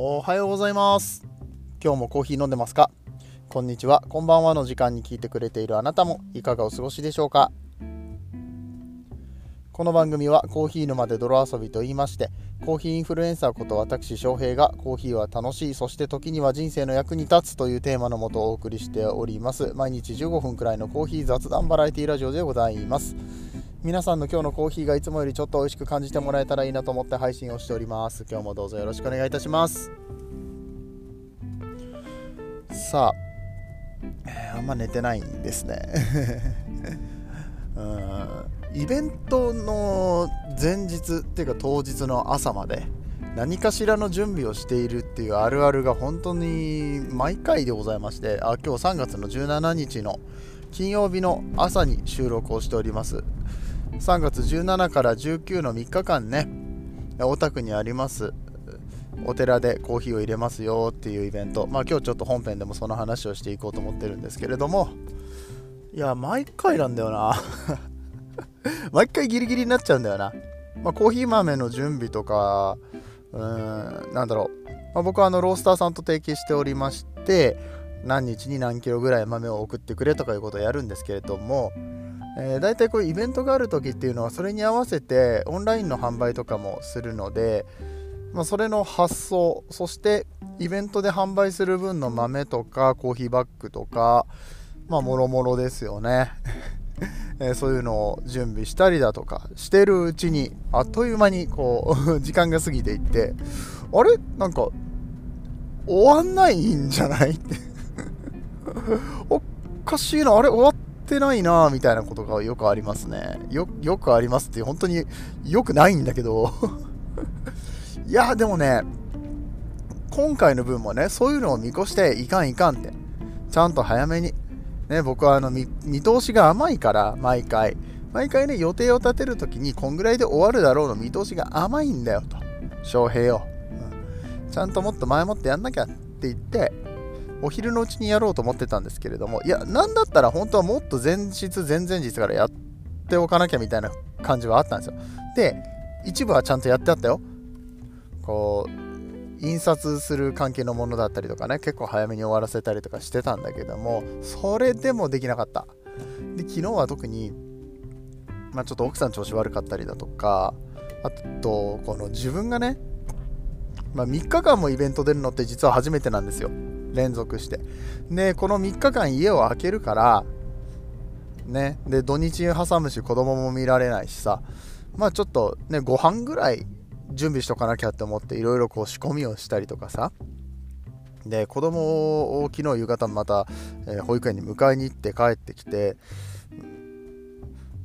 おはようございます。今日もコーヒー飲んでますか？こんにちは。こんばんはの時間に聞いてくれているあなたもいかがお過ごしでしょうか？この番組はコーヒー沼で泥遊びと言いましてコーヒーインフルエンサーこと私翔平がコーヒーは楽しいそして時には人生の役に立つというテーマのもとお送りしております。毎日15分くらいのコーヒー雑談バラエティラジオでございます。皆さんの今日のコーヒーがいつもよりちょっと美味しく感じてもらえたらいいなと思って配信をしております。今日もどうぞよろしくお願いいたします。さあ、えーあんま寝てないんですね。うんイベントの前日っていうか当日の朝まで何かしらの準備をしているっていうあるあるが本当に毎回でございましてあ今日3月の17日の金曜日の朝に収録をしております。3月17から19の3日間ね。大田区にありますお寺でコーヒーを入れますよっていうイベント。まあ今日ちょっと本編でもその話をしていこうと思ってるんですけれども。いや毎回なんだよな。毎回ギリギリになっちゃうんだよな、まあ、コーヒー豆の準備とかうーんなんだろう、まあ、僕はあのロースターさんと提携しておりまして何日に何キロぐらい豆を送ってくれとかいうことをやるんですけれども、え、大体こうイベントがある時っていうのはそれに合わせてオンラインの販売とかもするので、まあ、それの発送そしてイベントで販売する分の豆とかコーヒーバッグとかまあもろもろですよね。えーそういうのを準備したりだとかしてるうちにあっという間にこう 時間が過ぎていってあれ？なんか終わんないんじゃない？って。おかしいな。あれ？終わったてないなみたいなことがよくありますね。よよくありますって本当によくないんだけど。いやでもね今回の分もねそういうのを見越していかんいかんって。ちゃんと早めに。ね、僕はあの見通しが甘いから毎回。毎回ね予定を立てるときにこんぐらいで終わるだろうの見通しが甘いんだよと。翔平よ、うん、ちゃんともっと前もってやんなきゃって言ってお昼のうちにやろうと思ってたんですけれどもいやなんだったら本当はもっと前日前々日からやっておかなきゃみたいな感じはあったんですよ。で一部はちゃんとやってあったよ。こう印刷する関係のものだったりとかね結構早めに終わらせたりとかしてたんだけどもそれでもできなかった。で昨日は特に、まあ、ちょっと奥さん調子悪かったりだとかあとこの自分がね、まあ、3日間もイベント出るのって実は初めてなんですよ。連続して。でこの3日間家を空けるからねで土日挟むし子供も見られないしさ。まあちょっとねご飯ぐらい準備しとかなきゃって思っていろいろこう仕込みをしたりとかさ。で子供を昨日夕方また、えー保育園に迎えに行って帰ってきて、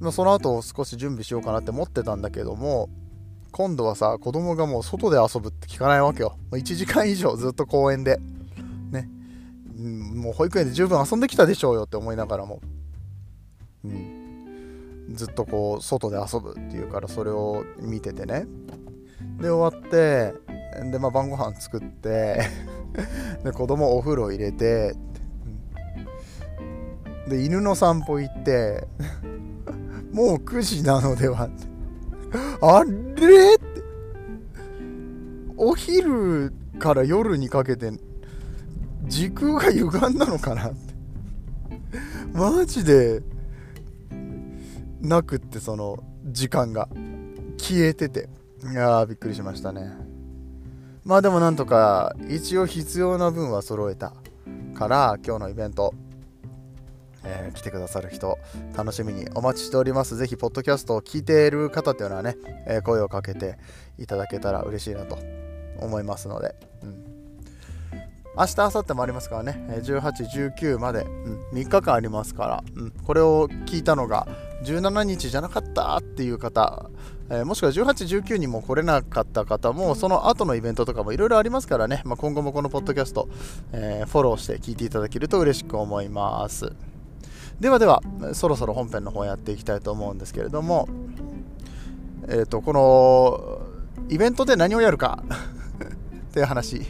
まあ、その後少し準備しようかなって思ってたんだけども今度はさ子供がもう外で遊ぶって聞かないわけよ。1時間以上ずっと公園で。うんもう保育園で十分遊んできたでしょうよって思いながらも。うん。ずっとこう外で遊ぶっていうからそれを見ててね。で終わってで、まあ、晩ご飯作って で子供お風呂入れてで犬の散歩行って もう9時なのでは。ってあれって。お昼から夜にかけて時空が歪んだのかなって。マジでなくってその時間が。消えてて。いやーびっくりしましたね。まあでもなんとか一応必要な分は揃えたから今日のイベント、えー来てくださる人楽しみにお待ちしております。ぜひポッドキャストを聞いている方っていうのはね、えー声をかけていただけたら嬉しいなと思いますので、明日明後日もありますからね。18、19まで、うん、3日間ありますから、うん、これを聞いたのが17日じゃなかったっていう方、えーもしくは18、19にも来れなかった方もその後のイベントとかもいろいろありますからね、まあ、今後もこのポッドキャスト、えーフォローして聞いていただけると嬉しく思います。ではではそろそろ本編の方やっていきたいと思うんですけれども。えっ、とこのイベントで何をやるか。っていう話。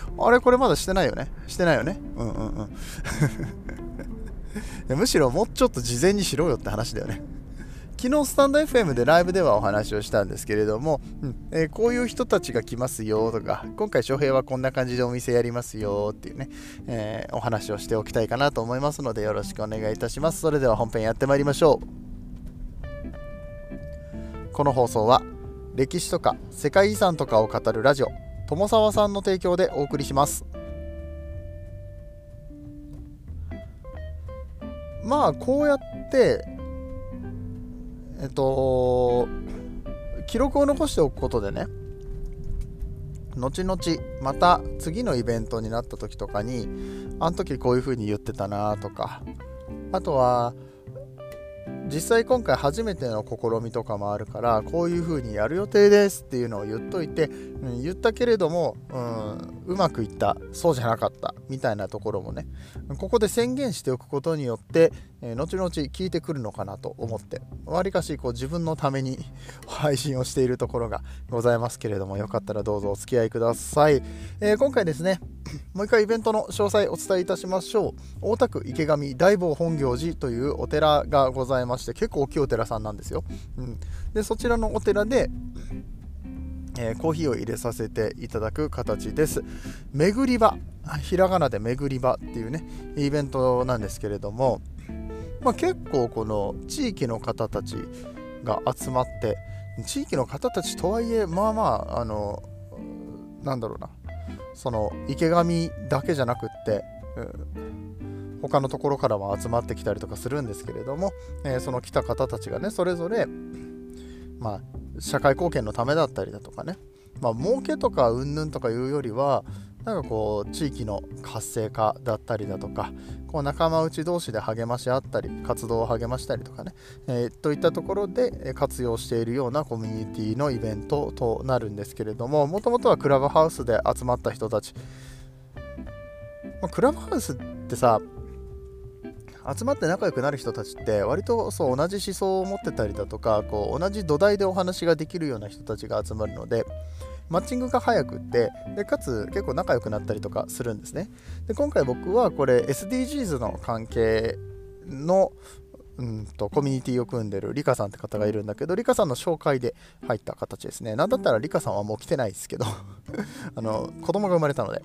あれこれまだしてないよね？してないよね？うんうんうん。むしろもうちょっと事前にしろよって話だよね。昨日スタンド FM でライブではお話をしたんですけれども、うんえー、こういう人たちが来ますよとか今回翔平はこんな感じでお店やりますよっていうね、えー、お話をしておきたいかなと思いますのでよろしくお願いいたします。それでは本編やってまいりましょう。この放送は歴史とか世界遺産とかを語るラジオ。友沢さんの提供でお送りします。まあこうやってえっと記録を残しておくことでね後々また次のイベントになった時とかにあの時こういう風に言ってたなとかあとは実際今回初めての試みとかもあるからこういう風にやる予定ですっていうのを言っといて、うん、言ったけれども、うん、うまくいったそうじゃなかったみたいなところもねここで宣言しておくことによって、え、後々聞いてくるのかなと思ってわりかしこう自分のために 配信をしているところがございますけれどもよかったらどうぞお付き合いください、えー、今回ですね もう一回イベントの詳細お伝えいたしましょう。大田区池上大坊本行寺というお寺がございまして結構大きいお寺さんなんですよ、うん、でそちらのお寺でえー、コーヒーを入れさせていただく形です。巡り場、ひらがなで巡り場っていうね、イベントなんですけれども、まあ、結構この地域の方たちが集まって、地域の方たちとはいえ、まあまあ、あの、なんだろうな、その池上だけじゃなくって、うん他のところからも集まってきたりとかするんですけれども、えー、その来た方たちがねそれぞれ、まあ、社会貢献のためだったりだとかね、まあ儲けとかうんぬんとかいうよりはなんかこう地域の活性化だったりだとかこう仲間内同士で励まし合ったり活動を励ましたりとかね、えー、といったところで活用しているようなコミュニティのイベントとなるんですけれどももともとはクラブハウスで集まった人たち、ま、クラブハウスってさ集まって仲良くなる人たちって割とそう同じ思想を持ってたりだとかこう同じ土台でお話ができるような人たちが集まるのでマッチングが早くってでかつ結構仲良くなったりとかするんですね。で今回僕はこれ SDGs の関係のうんとコミュニティを組んでるリカさんって方がいるんだけどリカさんの紹介で入った形ですね。なんだったらリカさんはもう来てないですけど あの子供が生まれたので、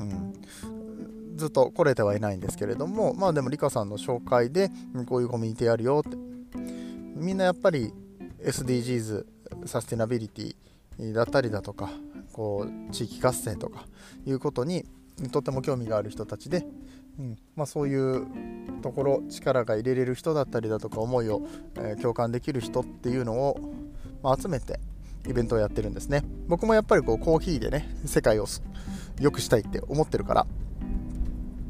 うん、ずっと来れてはいないんですけれどもまあでもリカさんの紹介でこういうコミュニティあるよって。みんなやっぱり SDGs サステナビリティだったりだとかこう地域活性とかいうことにとても興味がある人たちで、うんまあ、そういうところ力が入れれる人だったりだとか思いを、えー、共感できる人っていうのを、まあ、集めてイベントをやってるんですね僕もやっぱりこうコーヒーでね世界を良くしたいって思ってるから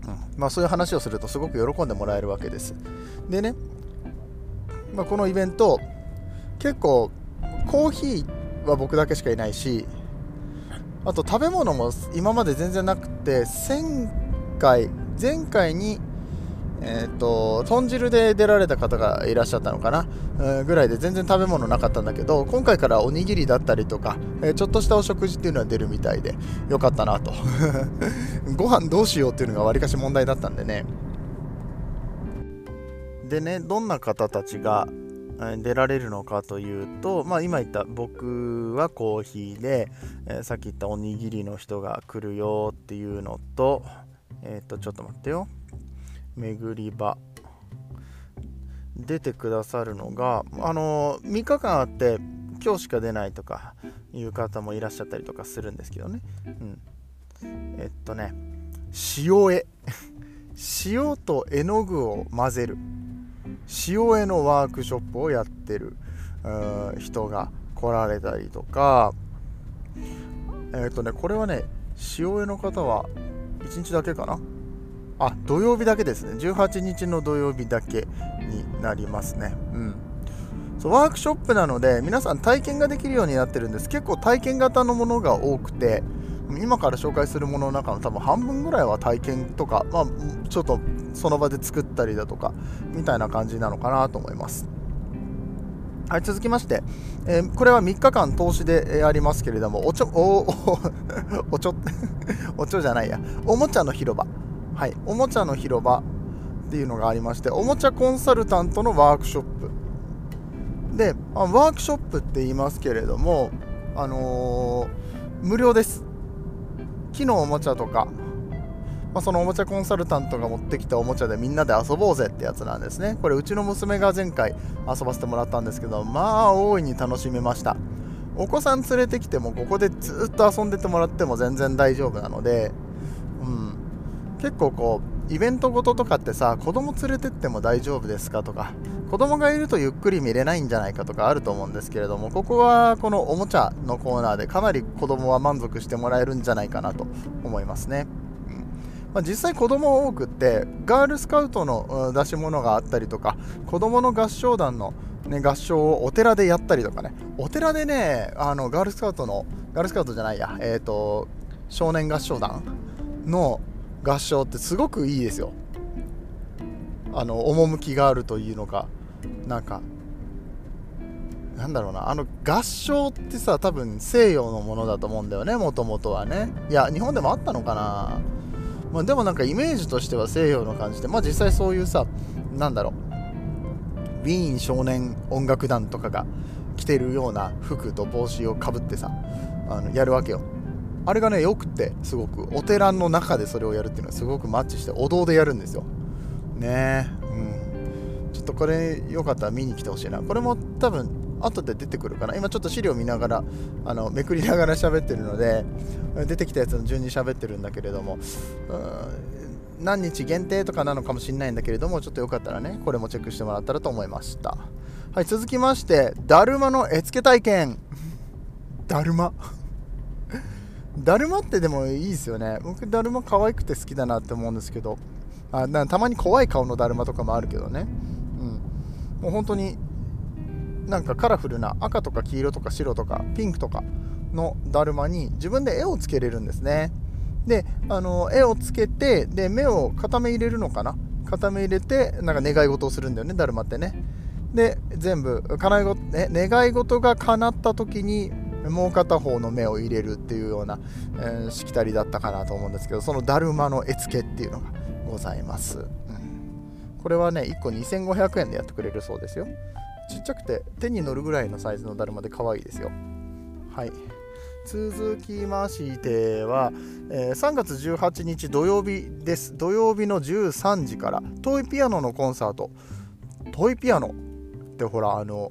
うんまあ、そういう話をするとすごく喜んでもらえるわけです。でね、まあ、このイベント結構コーヒーは僕だけしかいないしあと食べ物も今まで全然なくて前回前回にえーと、豚汁で出られた方がいらっしゃったのかな、えー、ぐらいで全然食べ物なかったんだけど今回からおにぎりだったりとか、えー、ちょっとしたお食事っていうのは出るみたいでよかったなと。ご飯どうしようっていうのがわりかし問題だったんでね。でねどんな方たちが出られるのかというと、まあ、今言った僕はコーヒーで、えー、さっき言ったおにぎりの人が来るよっていうのとえっ、とちょっと待ってよ。巡り場。出てくださるのがあの3日間あって今日しか出ないとかいう方もいらっしゃったりとかするんですけどね、うん、えっとね塩絵。塩と絵の具を混ぜる。塩絵のワークショップをやってる人が来られたりとか。えっとねこれはね塩絵の方は1日だけかな？あ土曜日だけですね。18日の土曜日だけになりますね。うん。そうワークショップなので皆さん体験ができるようになってるんです。結構体験型のものが多くて今から紹介するものの中の多分半分ぐらいは体験とか、まあ、ちょっとその場で作ったりだとかみたいな感じなのかなと思います。はい続きまして、えー、これは3日間投資でありますけれどもおちょおお おちょ おちょじゃないや。おもちゃの広場。はい、おもちゃの広場っていうのがありましておもちゃコンサルタントのワークショップ。であワークショップって言いますけれども、あのー、無料です。木のおもちゃとか、まあ、そのおもちゃコンサルタントが持ってきたおもちゃでみんなで遊ぼうぜってやつなんですね。これうちの娘が前回遊ばせてもらったんですけどまあ大いに楽しめました。お子さん連れてきてもここでずっと遊んでてもらっても全然大丈夫なので、うん、結構こうイベントごととかってさ子供連れてっても大丈夫ですかとか子供がいるとゆっくり見れないんじゃないかとかあると思うんですけれどもここはこのおもちゃのコーナーでかなり子供は満足してもらえるんじゃないかなと思いますね。まあ、実際子供多くってガールスカウトの出し物があったりとか子供の合唱団のね、合唱をお寺でやったりとかね、お寺でね、あのガールスカウトの、ガールスカウトじゃないや、えっ、ー、と、少年合唱団の合唱ってすごくいいですよ。あの、趣があるというのか、なんか、なんだろうな、あの合唱ってさ、多分西洋のものだと思うんだよね、もともとはね。いや、日本でもあったのかな。まあ、でもなんかイメージとしては西洋の感じで、まあ実際そういうさ、なんだろう、ウィーン少年音楽団とかが着てるような服と帽子をかぶってさあのやるわけよ。あれがねよくってすごくお寺の中でそれをやるっていうのはすごくマッチしてお堂でやるんですよ。ねうん。ちょっとこれよかったら見に来てほしいな。これも多分後で出てくるかな。今ちょっと資料見ながらあのめくりながら喋ってるので 出てきたやつの順に喋ってるんだけれども何日限定とかなのかもしれないんだけれどもちょっとよかったらねこれもチェックしてもらったらと思いました。はい続きましてだるまの絵付け体験。だるま？だるまってでもいいですよね。僕だるま可愛くて好きだなって思うんですけど。あたまに怖い顔のだるまとかもあるけどね。うん。もう本当になんかカラフルな赤とか黄色とか白とかピンクとかのだるまに自分で絵をつけれるんですね。であの絵をつけてで目を片目入れるのかな？片目入れてなんか願い事をするんだよねだるまってね。で全部叶いご、ね、願い事が叶った時にもう片方の目を入れるっていうような、えー、しきたりだったかなと思うんですけどそのだるまの絵付けっていうのがございます、うん、これはね1個2500円でやってくれるそうですよ。ちっちゃくて手に乗るぐらいのサイズのだるまで可愛いですよはい続きましては、えー、3月18日土曜日です。土曜日の13時から、トイピアノのコンサート。トイピアノってほら、あの、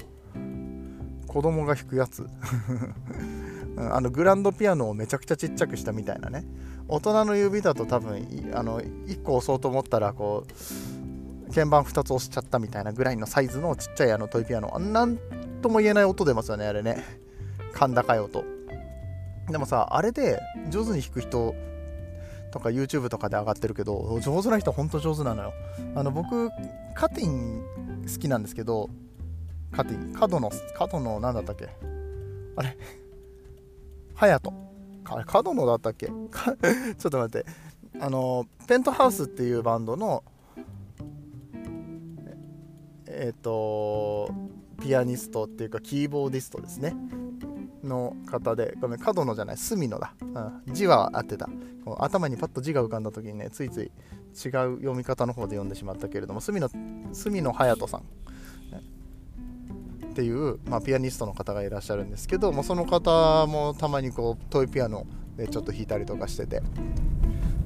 子供が弾くやつ。あのグランドピアノをめちゃくちゃちっちゃくしたみたいなね。大人の指だと多分、あの1個押そうと思ったら、こう、鍵盤2つ押しちゃったみたいなぐらいのサイズのちっちゃいあのトイピアノ。なんとも言えない音出ますよね、あれね。甲高い音。でもさあれで上手に弾く人とか YouTube とかで上がってるけど上手な人ほんと上手なのよ。あの僕カティン好きなんですけどカティン。角の角の何だったっけ？あれ？ハヤト。角野だったっけ？ちょっと待って。あのペントハウスっていうバンドのえっ、ー、とピアニストっていうかキーボーディストですねの方で、ごめん、角野じゃない、隅野だ。うん、字は合ってた。頭にパッと字が浮かんだ時にね、ついつい違う読み方の方で読んでしまったけれども、隅野、隅野隼人さん。っていう、まあ、ピアニストの方がいらっしゃるんですけどもその方もたまにこうトイピアノでちょっと弾いたりとかしてて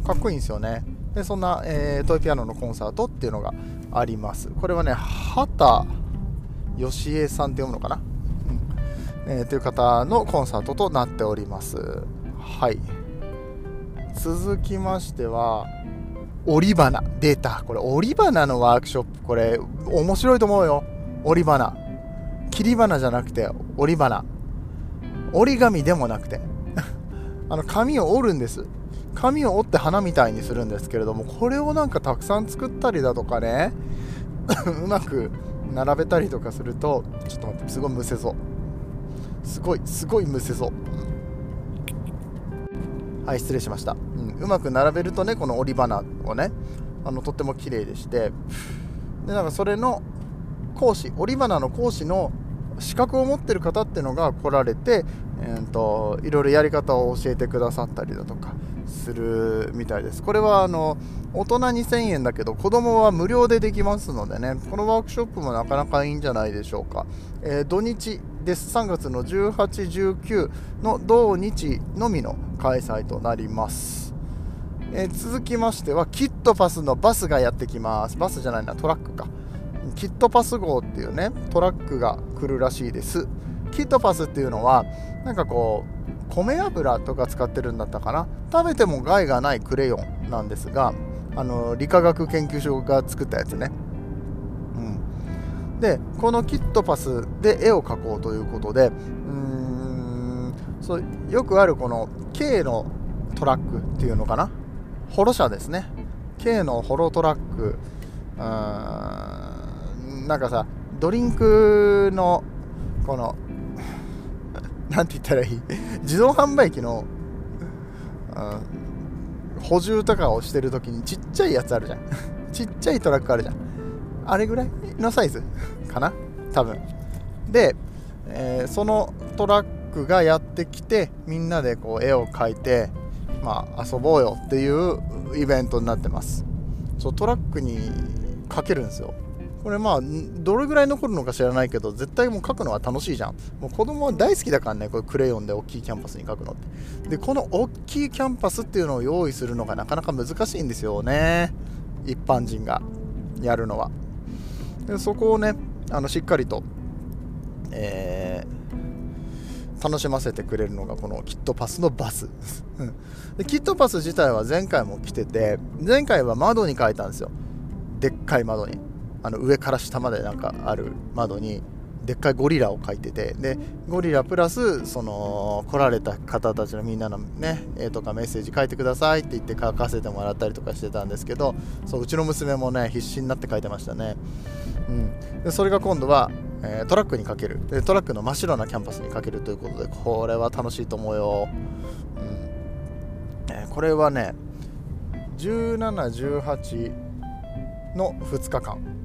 かっこいいんですよねでそんな、えー、トイピアノのコンサートっていうのがあります。これはね畑義恵さんって読むのかな？うん。えー、という方のコンサートとなっております。はい。続きましては折り花。出た。これ折り花のワークショップ。これ面白いと思うよ。折り花。切り花じゃなくて折り花。折り紙でもなくて。あの紙を折るんです。紙を折って花みたいにするんですけれどもこれをなんかたくさん作ったりだとかね うまく並べたりとかするとちょっと待ってすごいむせそう。すごいすごいむせそう、はい失礼しました、うん、うまく並べるとねこの折り花をねあのとっても綺麗でしてでなんかそれの講師折り花の講師の資格を持ってる方っていうのが来られて、えーと、いろいろやり方を教えてくださったりだとかするみたいです。これはあの大人2000円だけど子供は無料でできますのでねこのワークショップもなかなかいいんじゃないでしょうか、えー、土日です。3月の18、19の同日のみの開催となります。えー、続きましてはキットパスのバスがやってきます。バスじゃないなトラックか。キットパス号っていうねトラックが来るらしいです。キットパスっていうのはなんかこう米油とか使ってるんだったかな。食べても害がないクレヨンなんですがあの理化学研究所が作ったやつね、うん、でこのキットパスで絵を描こうということでうんそうよくあるこの K のトラックっていうのかな。ホロ車ですね。K のホロトラック。うんなんかさドリンクのこのなんて言ったらいい？自動販売機の、うん、補充とかをしてる時にちっちゃいやつあるじゃん。ちっちゃいトラックあるじゃん。あれぐらいのサイズかな？多分。で、えー、そのトラックがやってきてみんなでこう絵を描いてまあ遊ぼうよっていうイベントになってます。そうトラックにかけるんですよ。これまあどれぐらい残るのか知らないけど絶対もう書くのは楽しいじゃん。もう子供は大好きだからねこれクレヨンで大きいキャンパスに書くのって。でこの大きいキャンパスっていうのを用意するのがなかなか難しいんですよね。一般人がやるのは。でそこをねあのしっかりと、えー、楽しませてくれるのがこのキットパスのバス。でキットパス自体は前回も来てて前回は窓に書いたんですよ。でっかい窓に。あの上から下までなんかある窓にでっかいゴリラを描いててでゴリラプラスその来られた方たちのみんなのね絵とかメッセージ書いてくださいって言って書かせてもらったりとかしてたんですけどそううちの娘もね必死になって書いてましたね、うん、でそれが今度は、えー、トラックにかける。でトラックの真っ白なキャンパスにかけるということでこれは楽しいと思うよ、うん。えー、これはね1718の2日間。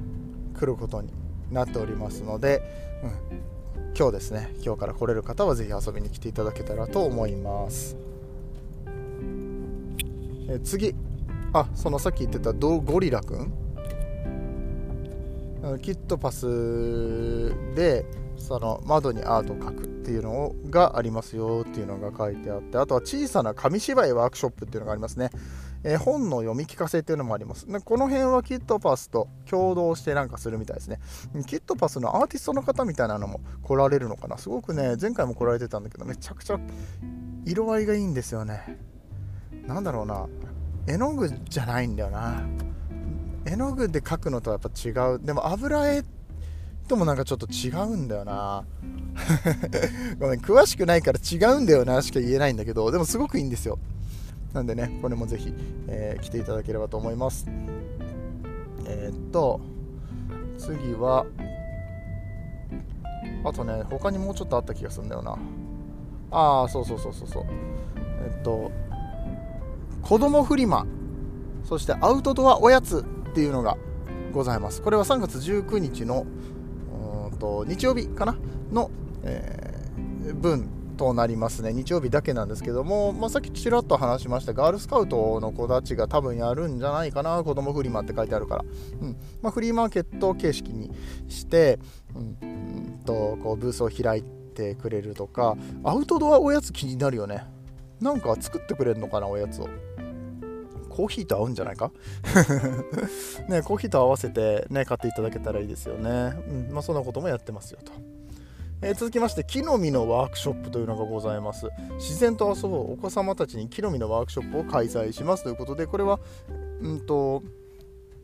来ることになっておりますので、うん、今日ですね今日から来れる方はぜひ遊びに来ていただけたらと思います。え次。あそのさっき言ってたゴリラくんキットパスでその窓にアートを描くっていうのがありますよっていうのが書いてあってあとは小さな紙芝居ワークショップっていうのがありますね。えー、本の読み聞かせっていうのもあります。でこの辺はキットパスと共同してなんかするみたいですね。キットパスのアーティストの方みたいなのも来られるのかな。すごくね、前回も来られてたんだけど、めちゃくちゃ色合いがいいんですよね。なんだろうな。絵の具じゃないんだよな。絵の具で描くのとはやっぱ違う。でも油絵ともなんかちょっと違うんだよな。ごめん、詳しくないから違うんだよなしか言えないんだけど、でもすごくいいんですよ。なんでね、これもぜひ、えー、来ていただければと思います。えー、っと、次は、あとね、他にもうちょっとあった気がするんだよな。ああ、そうそうそうそうそう。えっと、子供フリマ、そしてアウトドアおやつっていうのがございます。これは3月19日のうんと日曜日かな？の、えー、分となりますね。日曜日だけなんですけども、まあ、さっきちらっと話しましたガールスカウトの子たちが多分やるんじゃないかな子供フリマって書いてあるから、うん。まあ、フリーマーケット形式にして、うん、とこうブースを開いてくれるとか。アウトドアおやつ気になるよね。なんか作ってくれるのかなおやつを。コーヒーと合うんじゃないか？ねコーヒーと合わせてね買っていただけたらいいですよね。うん。まあそんなこともやってますよと。えー、続きまして木の実のワークショップというのがございます。自然と遊ぼうお子様たちに木の実のワークショップを開催します。ということでこれはうんと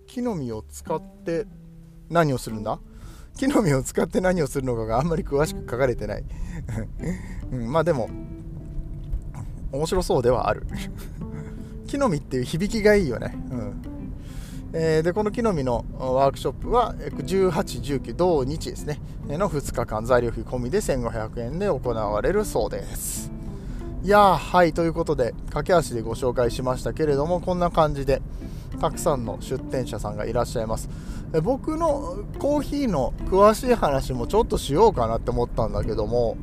木の実を使って何をするんだ？木の実を使って何をするのかがあんまり詳しく書かれてない、うん、まあでも面白そうではある。木の実っていう響きがいいよね、うん。えー、でこの木の実のワークショップは18、19同日ですね。の2日間材料費込みで1500円で行われるそうです。いやはいということで駆け足でご紹介しましたけれどもこんな感じでたくさんの出店者さんがいらっしゃいます。僕のコーヒーの詳しい話もちょっとしようかなって思ったんだけども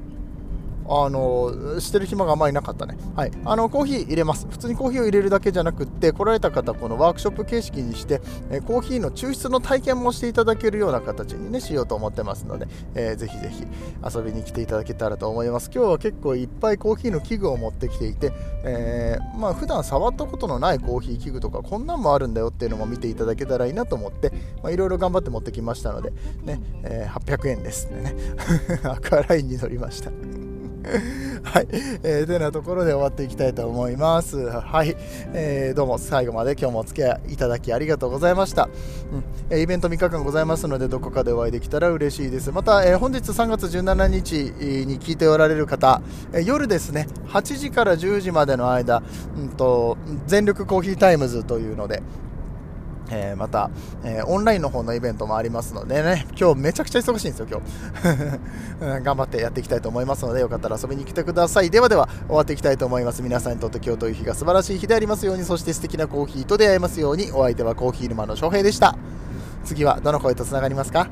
あのしてる暇があまりなかったね。はい。あの、コーヒー入れます。普通にコーヒーを入れるだけじゃなくって、来られた方、このワークショップ形式にして、えコーヒーの抽出の体験もしていただけるような形にね、しようと思ってますので、えー、ぜひぜひ遊びに来ていただけたらと思います。今日は結構いっぱいコーヒーの器具を持ってきていて、えー、まあ、普段触ったことのないコーヒー器具とか、こんなんもあるんだよっていうのも見ていただけたらいいなと思って、いろいろ頑張って持ってきましたので、ね、えー、800円ですね。アクアラインに乗りました。はい、えー、というようなところで終わっていきたいと思います。はい、えー、どうも最後まで今日もお付き合いいただきありがとうございました。うん、イベント3日間ございますので、どこかでお会いできたら嬉しいです。また、えー、本日3月17日に聞いておられる方、え夜ですね、8時から10時までの間、うんと、全力コーヒータイムズというので、えー、また、えー、オンラインの方のイベントもありますのでね、今日めちゃくちゃ忙しいんですよ、今日。頑張ってやっていきたいと思いますので、よかったら遊びに来てください。ではでは、終わっていきたいと思います。皆さんにとって今日という日が素晴らしい日でありますように、そして素敵なコーヒーと出会えますように、お相手はコーヒー沼の翔平でした。次はどの声とつながりますか？